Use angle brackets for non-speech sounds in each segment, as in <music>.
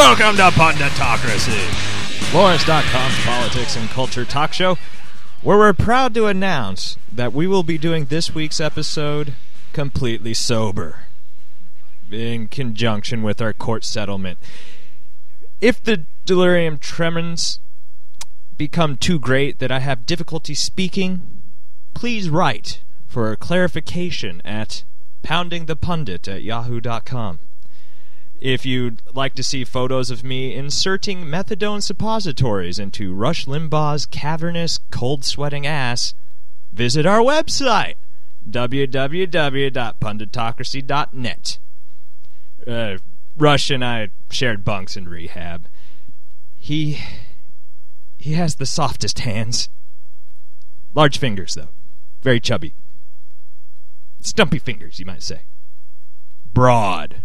Welcome to Punditocracy, Lawrence.com's politics and culture talk show, where we're proud to announce that we will be doing this week's episode completely sober, in conjunction with our court settlement. If the delirium tremens become too great that I have difficulty speaking, please write for clarification at poundingthepundit at yahoo.com. If you'd like to see photos of me inserting methadone suppositories into Rush Limbaugh's cavernous, cold sweating ass, visit our website, www.punditocracy.net. Uh, Rush and I shared bunks in rehab. He. he has the softest hands. Large fingers, though. Very chubby. Stumpy fingers, you might say. Broad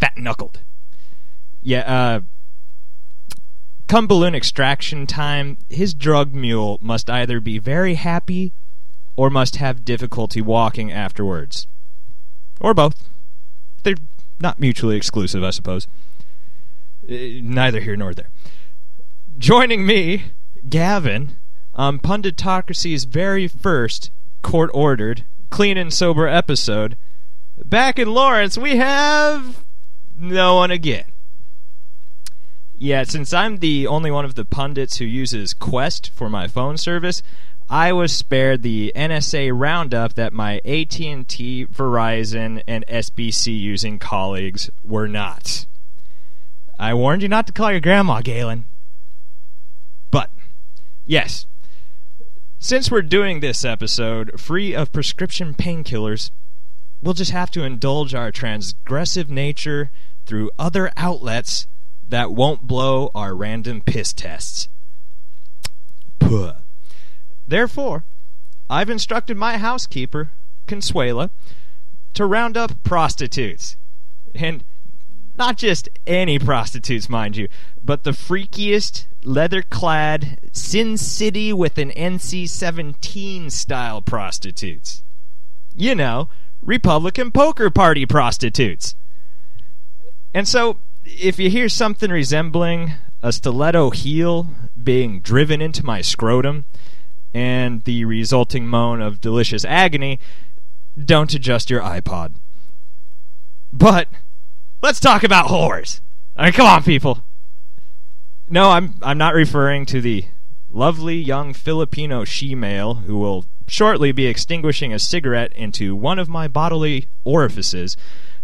fat knuckled. Yeah, uh, come balloon extraction time, his drug mule must either be very happy or must have difficulty walking afterwards. Or both. They're not mutually exclusive, I suppose. Uh, neither here nor there. Joining me, Gavin, on Punditocracy's very first court ordered, clean and sober episode. Back in Lawrence, we have no one again. Yeah, since I'm the only one of the pundits who uses Qwest for my phone service, I was spared the NSA roundup that my AT&T, Verizon, and SBC using colleagues were not. I warned you not to call your grandma, Galen. But yes, since we're doing this episode free of prescription painkillers, we'll just have to indulge our transgressive nature through other outlets that won't blow our random piss tests. Puh. Therefore, I've instructed my housekeeper, Consuela, to round up prostitutes. And not just any prostitutes, mind you, but the freakiest, leather clad, Sin City with an NC 17 style prostitutes. You know, Republican poker party prostitutes. And so, if you hear something resembling a stiletto heel being driven into my scrotum and the resulting moan of delicious agony, don't adjust your iPod. But let's talk about whores. I mean, come on, people. No, I'm I'm not referring to the lovely young Filipino she-male who will shortly be extinguishing a cigarette into one of my bodily orifices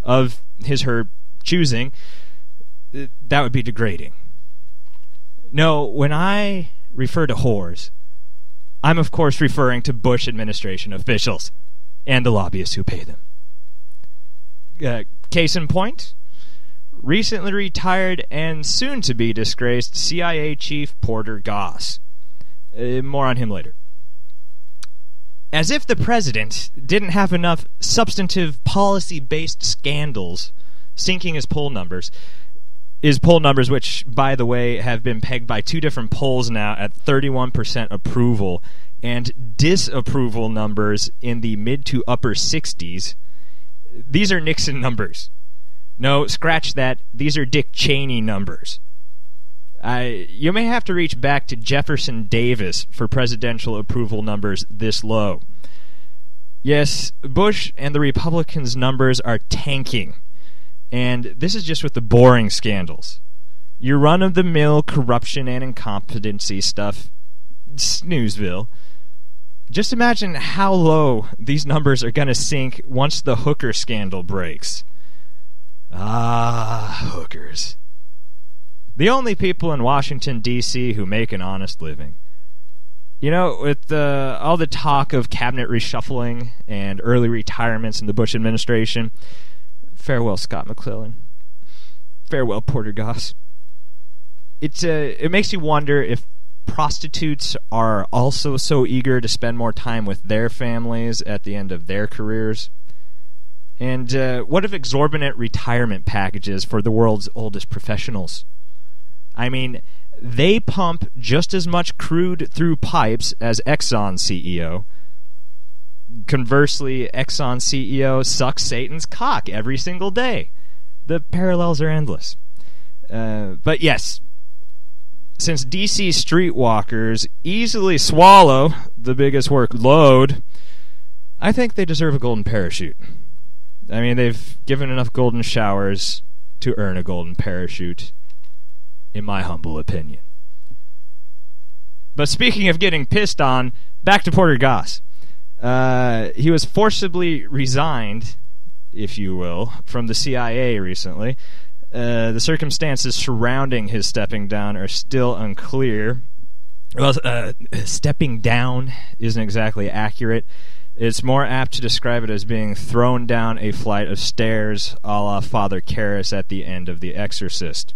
of his her choosing, that would be degrading. No, when I refer to whores, I'm of course referring to Bush administration officials and the lobbyists who pay them. Uh, case in point, recently retired and soon to be disgraced CIA chief Porter Goss. Uh, more on him later. As if the president didn't have enough substantive policy based scandals sinking his poll numbers. His poll numbers, which, by the way, have been pegged by two different polls now at 31% approval and disapproval numbers in the mid to upper 60s. These are Nixon numbers. No, scratch that. These are Dick Cheney numbers. You may have to reach back to Jefferson Davis for presidential approval numbers this low. Yes, Bush and the Republicans' numbers are tanking and this is just with the boring scandals. Your run of the mill corruption and incompetency stuff, snoozeville. Just imagine how low these numbers are going to sink once the hooker scandal breaks. Ah, hookers. The only people in Washington, D.C. who make an honest living. You know, with uh, all the talk of cabinet reshuffling and early retirements in the Bush administration, Farewell, Scott McClellan. Farewell, Porter Goss. It's uh, it makes you wonder if prostitutes are also so eager to spend more time with their families at the end of their careers. And uh, what of exorbitant retirement packages for the world's oldest professionals? I mean, they pump just as much crude through pipes as Exxon CEO Conversely, Exxon CEO sucks Satan's cock every single day. The parallels are endless. Uh, but yes, since DC streetwalkers easily swallow the biggest workload, I think they deserve a golden parachute. I mean, they've given enough golden showers to earn a golden parachute, in my humble opinion. But speaking of getting pissed on, back to Porter Goss. Uh, he was forcibly resigned, if you will, from the CIA recently. Uh, the circumstances surrounding his stepping down are still unclear. Well, uh, stepping down isn't exactly accurate. It's more apt to describe it as being thrown down a flight of stairs a la Father Karras at the end of The Exorcist.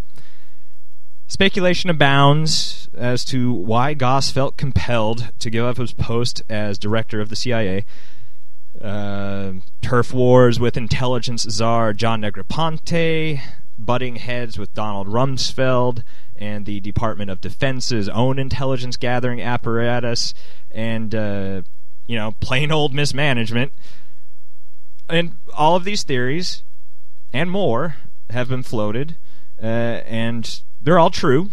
Speculation abounds as to why Goss felt compelled to give up his post as director of the CIA. Uh, turf wars with intelligence czar John Negroponte, butting heads with Donald Rumsfeld and the Department of Defense's own intelligence gathering apparatus, and uh, you know, plain old mismanagement. And all of these theories and more have been floated, uh, and they're all true.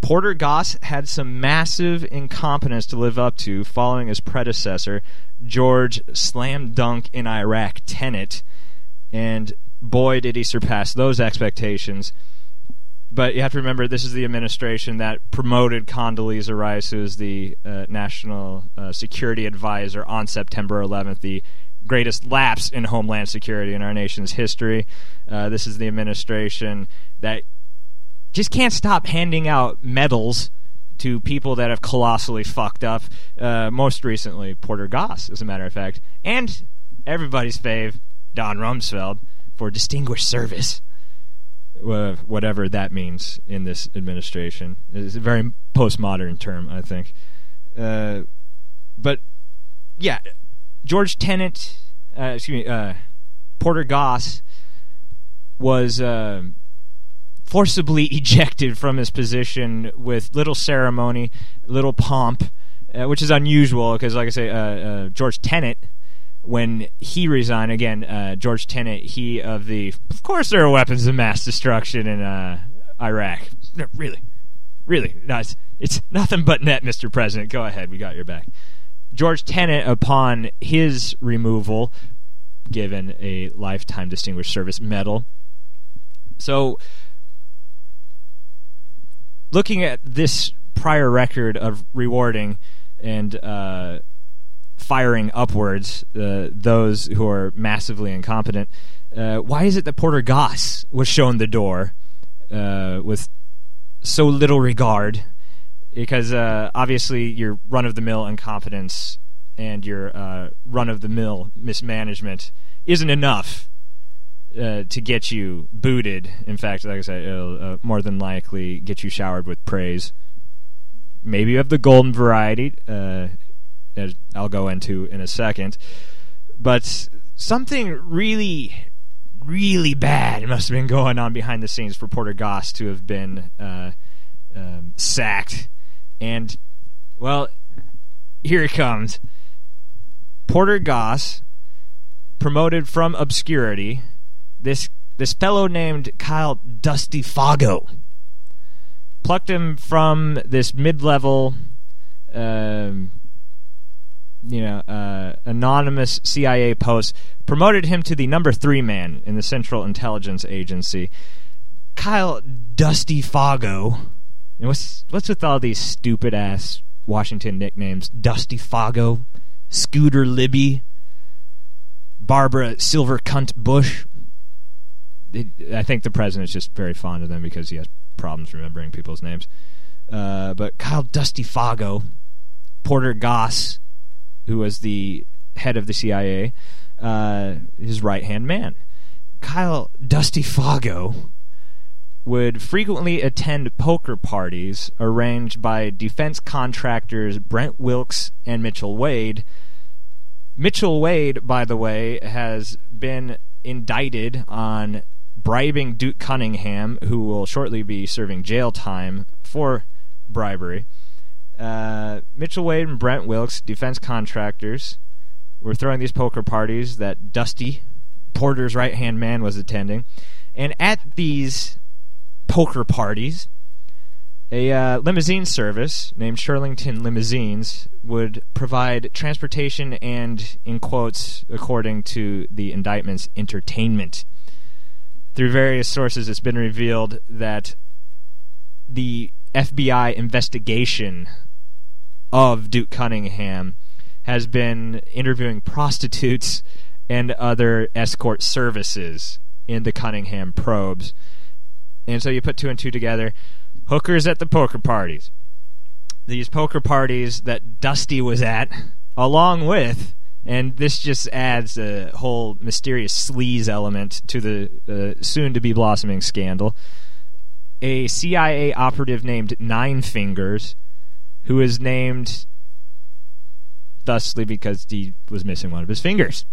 Porter Goss had some massive incompetence to live up to following his predecessor, George Slam Dunk in Iraq Tenet, and boy, did he surpass those expectations but you have to remember this is the administration that promoted Condoleezza Rice, who is the uh, national uh, security advisor, on September 11th, the greatest lapse in homeland security in our nation's history. Uh, this is the administration that just can't stop handing out medals to people that have colossally fucked up. Uh, most recently, Porter Goss, as a matter of fact, and everybody's fave, Don Rumsfeld, for distinguished service uh, whatever that means in this administration. It's a very postmodern term, I think. Uh, but yeah, George Tenet, uh, excuse me, uh, Porter Goss was uh, forcibly <laughs> ejected from his position with little ceremony, little pomp, uh, which is unusual because, like I say, George Tenet when he resigned again, uh, George Tenet, he of the, of course, there are weapons of mass destruction in uh, Iraq. No, really, really, no, it's, it's nothing but net, Mr. President. Go ahead, we got your back. George Tenet, upon his removal, given a lifetime distinguished service medal. So, looking at this prior record of rewarding and uh, firing upwards uh, those who are massively incompetent. Uh, why is it that Porter Goss was shown the door uh, with so little regard? Because uh, obviously your run of the mill incompetence and your uh, run of the mill mismanagement isn't enough uh, to get you booted. In fact, like I said, it'll more than likely get you showered with praise. Maybe you have the golden variety as I'll go into in a second. But something really, really bad must have been going on behind the scenes for Porter Goss to have been uh, um, sacked. And, well, here it comes. Porter Goss promoted from obscurity this this fellow named Kyle Dusty Foggo. Plucked him from this mid level um, you know, uh, anonymous CIA post promoted him to the number three man in the Central Intelligence Agency. Kyle Dusty Foggo. And what's what's with all these stupid ass Washington nicknames? Dusty Foggo, Scooter Libby, Barbara Silver Cunt Bush. I think the president's just very fond of them because he has problems remembering people's names. Uh, but Kyle Dusty Foggo, Porter Goss, who was the head of the CIA, uh, his right hand man. Kyle Dusty Foggo would frequently attend poker parties arranged by defense contractors Brent Wilkes and Mitchell Wade. Mitchell Wade, by the way, has been indicted on bribing Duke Cunningham, who will shortly be serving jail time for bribery. Uh, Mitchell Wade and Brent Wilkes, defense contractors, were throwing these poker parties that Dusty, Porter's right hand man, was attending. And at these poker parties, a uh, limousine service named Shirlington Limousines would provide transportation and, in quotes, according to the indictments, entertainment. Through various sources, it's been revealed that the FBI investigation of Duke Cunningham has been interviewing prostitutes and other escort services in the Cunningham probes. And so you put two and two together. Hookers at the poker parties. These poker parties that Dusty was at, along with, and this just adds a whole mysterious sleaze element to the uh, soon to be blossoming scandal. A CIA operative named Nine Fingers, who is named thusly because he was missing one of his fingers.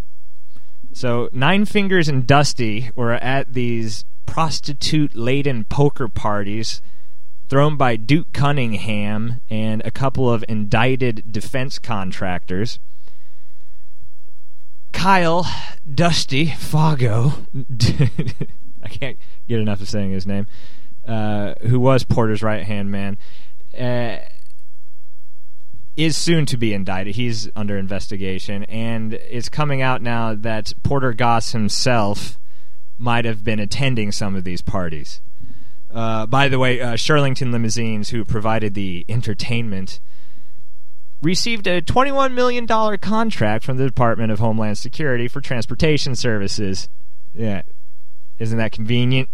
So Nine Fingers and Dusty were at these prostitute laden poker parties thrown by Duke Cunningham and a couple of indicted defense contractors. Kyle Dusty Foggo, <laughs> I can't get enough of saying his name, uh, who was Porter's right hand man, uh, is soon to be indicted. He's under investigation, and it's coming out now that Porter Goss himself might have been attending some of these parties. Uh, by the way, uh, Shirlington Limousines, who provided the entertainment, received a $21 million contract from the Department of Homeland Security for transportation services. Yeah, isn't that convenient?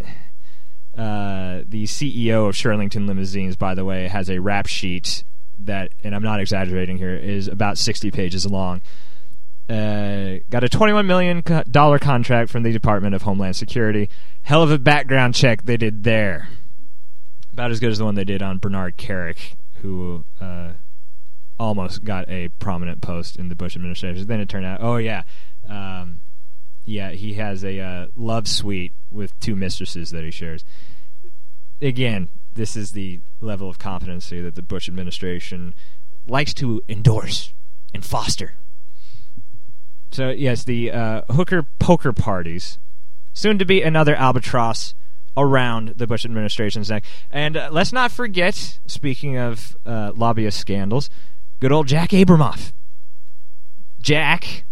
Uh, the CEO of Shirlington Limousines, by the way, has a rap sheet that, and I'm not exaggerating here, is about 60 pages long. Uh, got a $21 million contract from the Department of Homeland Security. Hell of a background check they did there. About as good as the one they did on Bernard Kerik, who uh, almost got a prominent post in the Bush administration. Then it turned out, oh yeah, um, yeah, he has a uh, love suite with two mistresses that he shares. Again, this is the level of competency that the Bush administration likes to endorse and foster. So yes, the uh, hooker poker parties, soon to be another albatross around the Bush administration's neck. And uh, let's not forget, speaking of uh, lobbyist scandals, good old Jack Abramoff. Jack,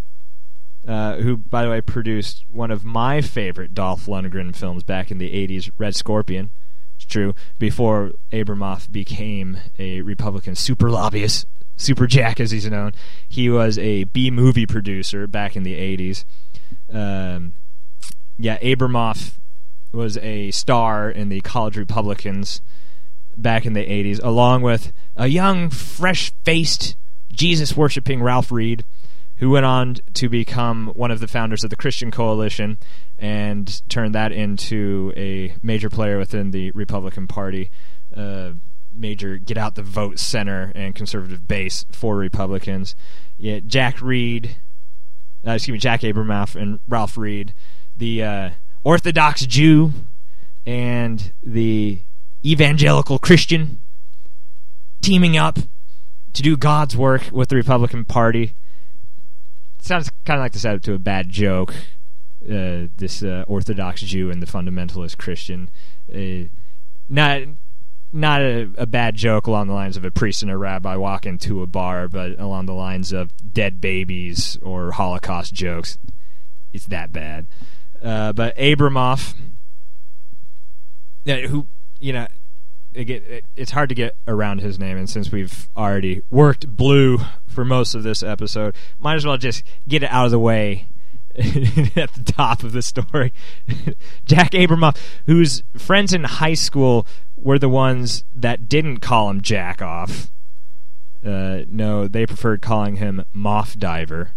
uh, who, by the way, produced one of my favorite Dolph Lundgren films back in the 80s, Red Scorpion It's true, before Abramoff became a Republican super lobbyist, Super Jack as he's known. He was a B movie producer back in the 80s. Um, yeah, Abramoff was a star in the College Republicans back in the 80s, along with a young, fresh faced, Jesus worshipping Ralph Reed, who went on to become one of the founders of the Christian Coalition and turned that into a major player within the Republican Party, uh, major get out the vote center and conservative base for Republicans. Yeah, Jack Reed, uh, excuse me, Jack Abramoff and Ralph Reed, the uh, Orthodox Jew and the evangelical Christian, teaming up to do God's work with the Republican Party. Sounds kind of like the setup to a bad joke uh, this uh, Orthodox Jew and the fundamentalist Christian. Uh, not not a, a, bad joke along the lines of a priest and a rabbi walk into a bar, but along the lines of dead babies or Holocaust jokes. It's that bad. Uh, but Abramoff, who you know, again, it's hard to get around his name, and since we've already worked blue for most of this episode, might as well just get it out of the way <laughs> at the top of the story. <laughs> Jack Abramoff, whose friends in high school were the ones that didn't call him Jack off. Uh, no, they preferred calling him Moff Diver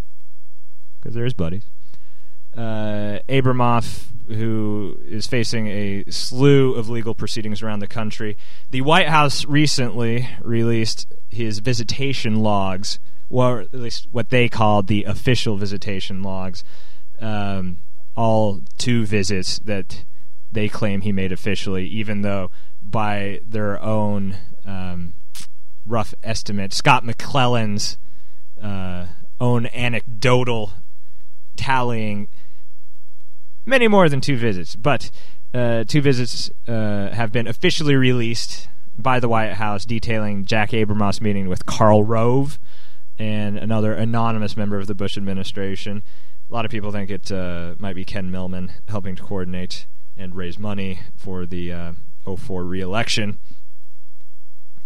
because they're his buddies. Uh, Abramoff, who is facing a slew of legal proceedings around the country. The White House recently released his visitation logs, or at least what they called the official visitation logs, um, all two visits that they claim he made officially, even though by their own um, rough estimate, Scott McClellan's uh, own anecdotal tallying many more than two visits. But uh, two visits uh, have been officially released by the White House, detailing Jack Abramoff's meeting with Karl Rove and another anonymous member of the Bush administration. A lot of people think it uh, might be Ken Mehlman helping to coordinate and raise money for the uh, 04 reelection.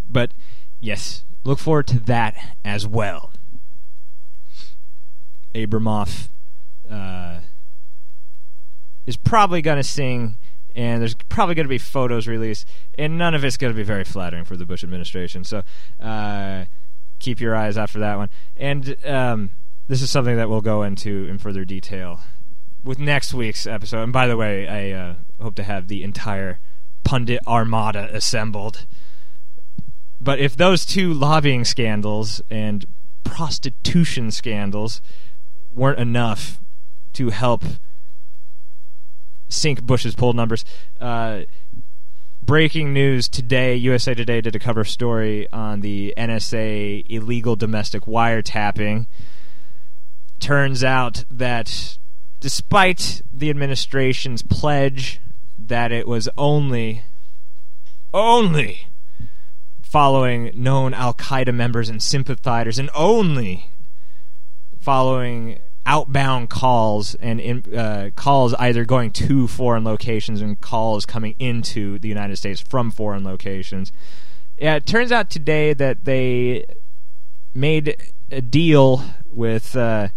But yes, look forward to that as well. Abramoff uh, is probably going to sing, and there's probably going to be photos released, and none of it's going to be very flattering for the Bush administration. So uh, keep your eyes out for that one. And um, this is something that we'll go into in further detail with next week's episode. And by the way, I uh, hope to have the entire pundit armada assembled. But if those two lobbying scandals and prostitution scandals weren't enough to help sink Bush's poll numbers, uh, breaking news today USA Today did a cover story on the NSA illegal domestic wiretapping. Turns out that despite the administration's pledge that it was only only following known Al Qaeda members and sympathizers, and only following outbound calls and in, uh, calls either going to foreign locations and calls coming into the United States from foreign locations. Yeah, it turns out today that they made a deal with uh,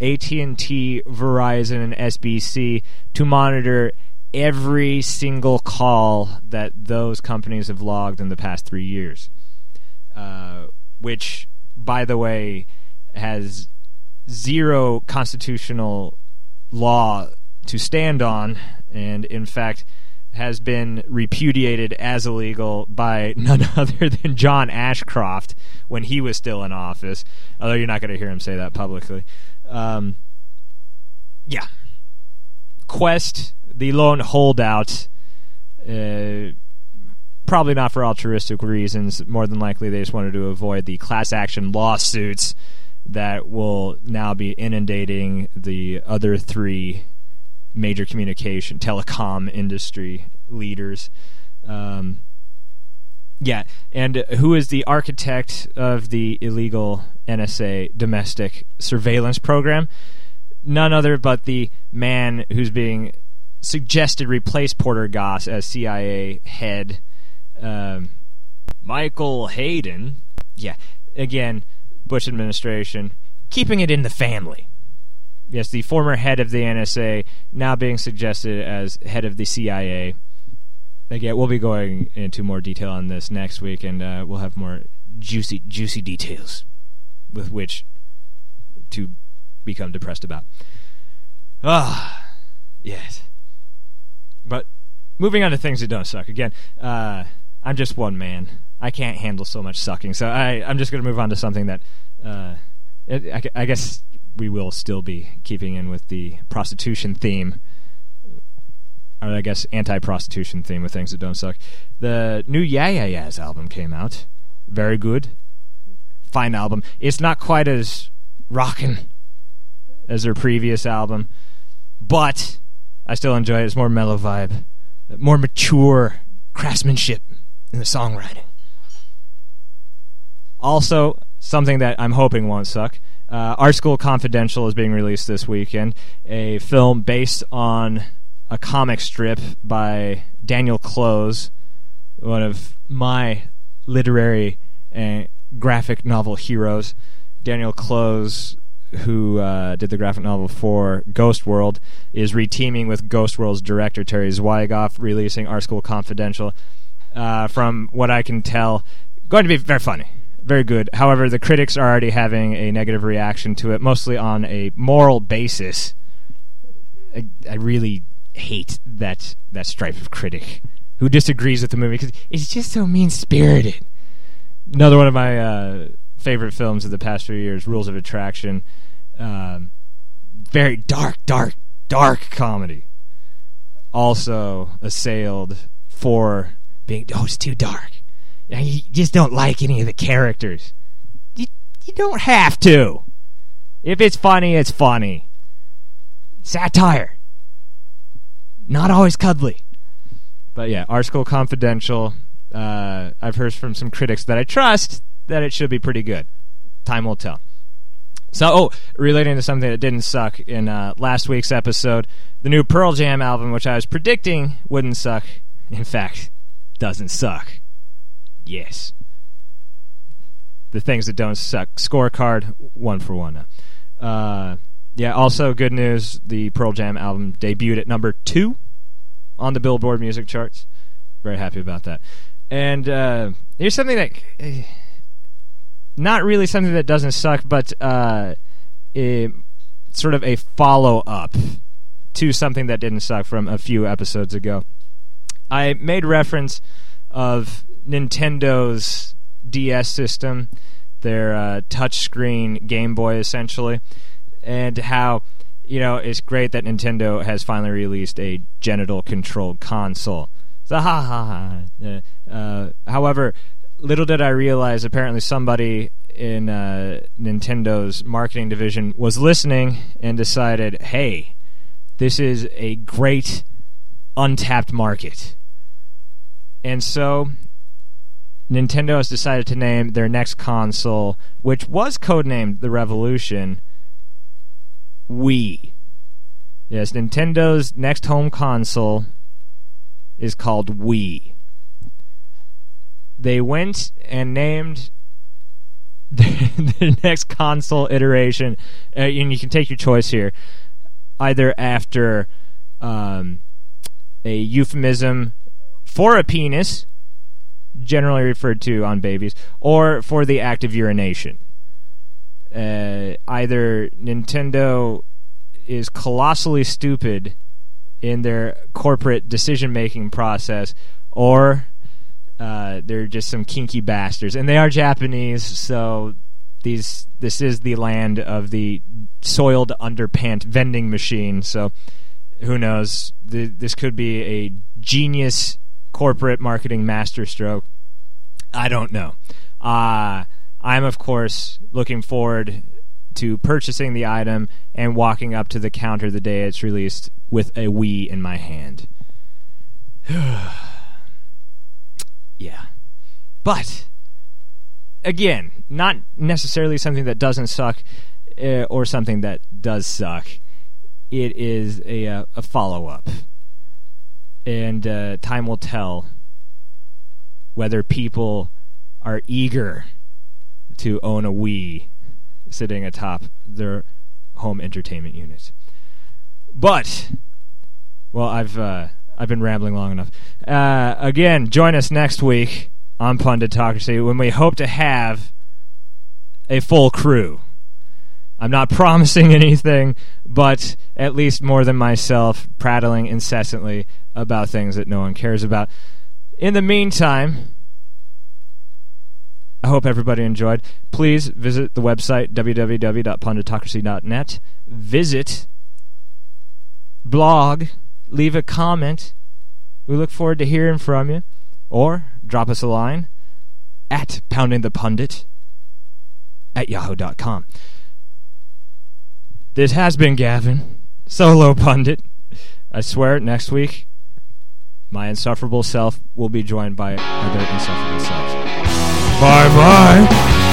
AT&T, Verizon, and SBC to monitor every single call that those companies have logged in the past three years. Uh, which, by the way, has zero constitutional law to stand on, and in fact has been repudiated as illegal by <laughs> none other than John Ashcroft when he was still in office. Although you're not going to hear him say that publicly. Um, yeah. Qwest, the lone holdout, uh, probably not for altruistic reasons. More than likely, they just wanted to avoid the class action lawsuits that will now be inundating the other three major communication telecom industry leaders. Um, yeah, and who is the architect of the illegal NSA domestic surveillance program? None other but the man who's being suggested replace Porter Goss as CIA head, um, Michael Hayden. Yeah, again, Bush administration, keeping it in the family. Yes, the former head of the NSA now being suggested as head of the CIA. Again, we'll be going into more detail on this next week, and uh, we'll have more juicy, juicy details with which to become depressed about. Ah, yes. But moving on to things that don't suck. Again, uh, I'm just one man. I can't handle so much sucking. So I, I'm just going to move on to something that uh, it, I, I, guess we will still be keeping in with the prostitution theme. Or I guess anti-prostitution theme with things that don't suck. The new Yeah Yeah Yeahs album came out. Very good. Fine album. It's not quite as rocking as their previous album, but I still enjoy it. It's more mellow vibe, more mature craftsmanship in the songwriting. Also, something that I'm hoping won't suck. Uh, Art School Confidential is being released this weekend, a film based on a comic strip by Daniel Clowes, one of my literary and graphic novel heroes. Daniel Clowes, who uh, did the graphic novel for Ghost World, is reteaming with Ghost World's director Terry Zwigoff, releasing Art School Confidential. Uh, from what I can tell, going to be very funny very good. However, the critics are already having a negative reaction to it, mostly on a moral basis. I, I really hate that that stripe of critic who disagrees with the movie because it's just so mean spirited. Another one of my uh, favorite films of the past few years, Rules of Attraction. Um, very dark, dark, dark comedy. Also assailed for being oh, it's too dark you just don't like any of the characters. You, you don't have to. If it's funny, it's funny. Satire. Not always cuddly. But yeah, Art School Confidential. Uh, I've heard from some critics that I trust that it should be pretty good. Time will tell. So, oh, relating to something that didn't suck in uh, last week's episode, the new Pearl Jam album, which I was predicting wouldn't suck, in fact, doesn't suck. Yes. The things that don't suck. Scorecard, one for one. Uh, yeah, also good news the Pearl Jam album debuted at number two on the Billboard music charts. Very happy about that. And uh, here's something that. Uh, not really something that doesn't suck, but uh, a, sort of a follow up to something that didn't suck from a few episodes ago. I made reference of Nintendo's DS system, their uh, touchscreen Game Boy essentially, and how you know it's great that Nintendo has finally released a genital controlled console. So ha ha ha. Uh, however, little did I realize, apparently somebody in uh, Nintendo's marketing division was listening and decided, hey, this is a great untapped market. And so Nintendo has decided to name their next console, which was codenamed the Revolution, Wii. Yes, Nintendo's next home console is called Wii they went and named <laughs> the, next console iteration, uh, and you can take your choice here, either after um, a euphemism for a penis, generally referred to on babies, or for the act of urination. Uh, either Nintendo is colossally stupid in their corporate decision making process, or uh, they're just some kinky bastards, and they are Japanese, so these this is the land of the soiled underpant vending machine. So who knows? The, this could be a genius corporate marketing masterstroke. I don't know. Uh, I'm of course looking forward to purchasing the item and walking up to the counter the day it's released with a Wii in my hand. <sighs> Yeah. But again, not necessarily something that doesn't suck uh, or something that does suck. It is a, uh, a follow up. And uh, time will tell whether people are eager to own a Wii sitting atop their home entertainment unit. But, well, I've uh, I've been rambling long enough. Uh, again, join us next week on Punditocracy when we hope to have a full crew. I'm not <laughs> promising anything, but at least more than myself prattling incessantly about things that no one cares about. In the meantime, I hope everybody enjoyed. Please visit the website www.punditocracy.net. Visit blog leave a comment. We look forward to hearing from you. Or drop us a line at poundingthepundit at yahoo.com. This has been Gavin, solo pundit. I swear, next week, my insufferable self will be joined by other insufferable selves. Bye bye.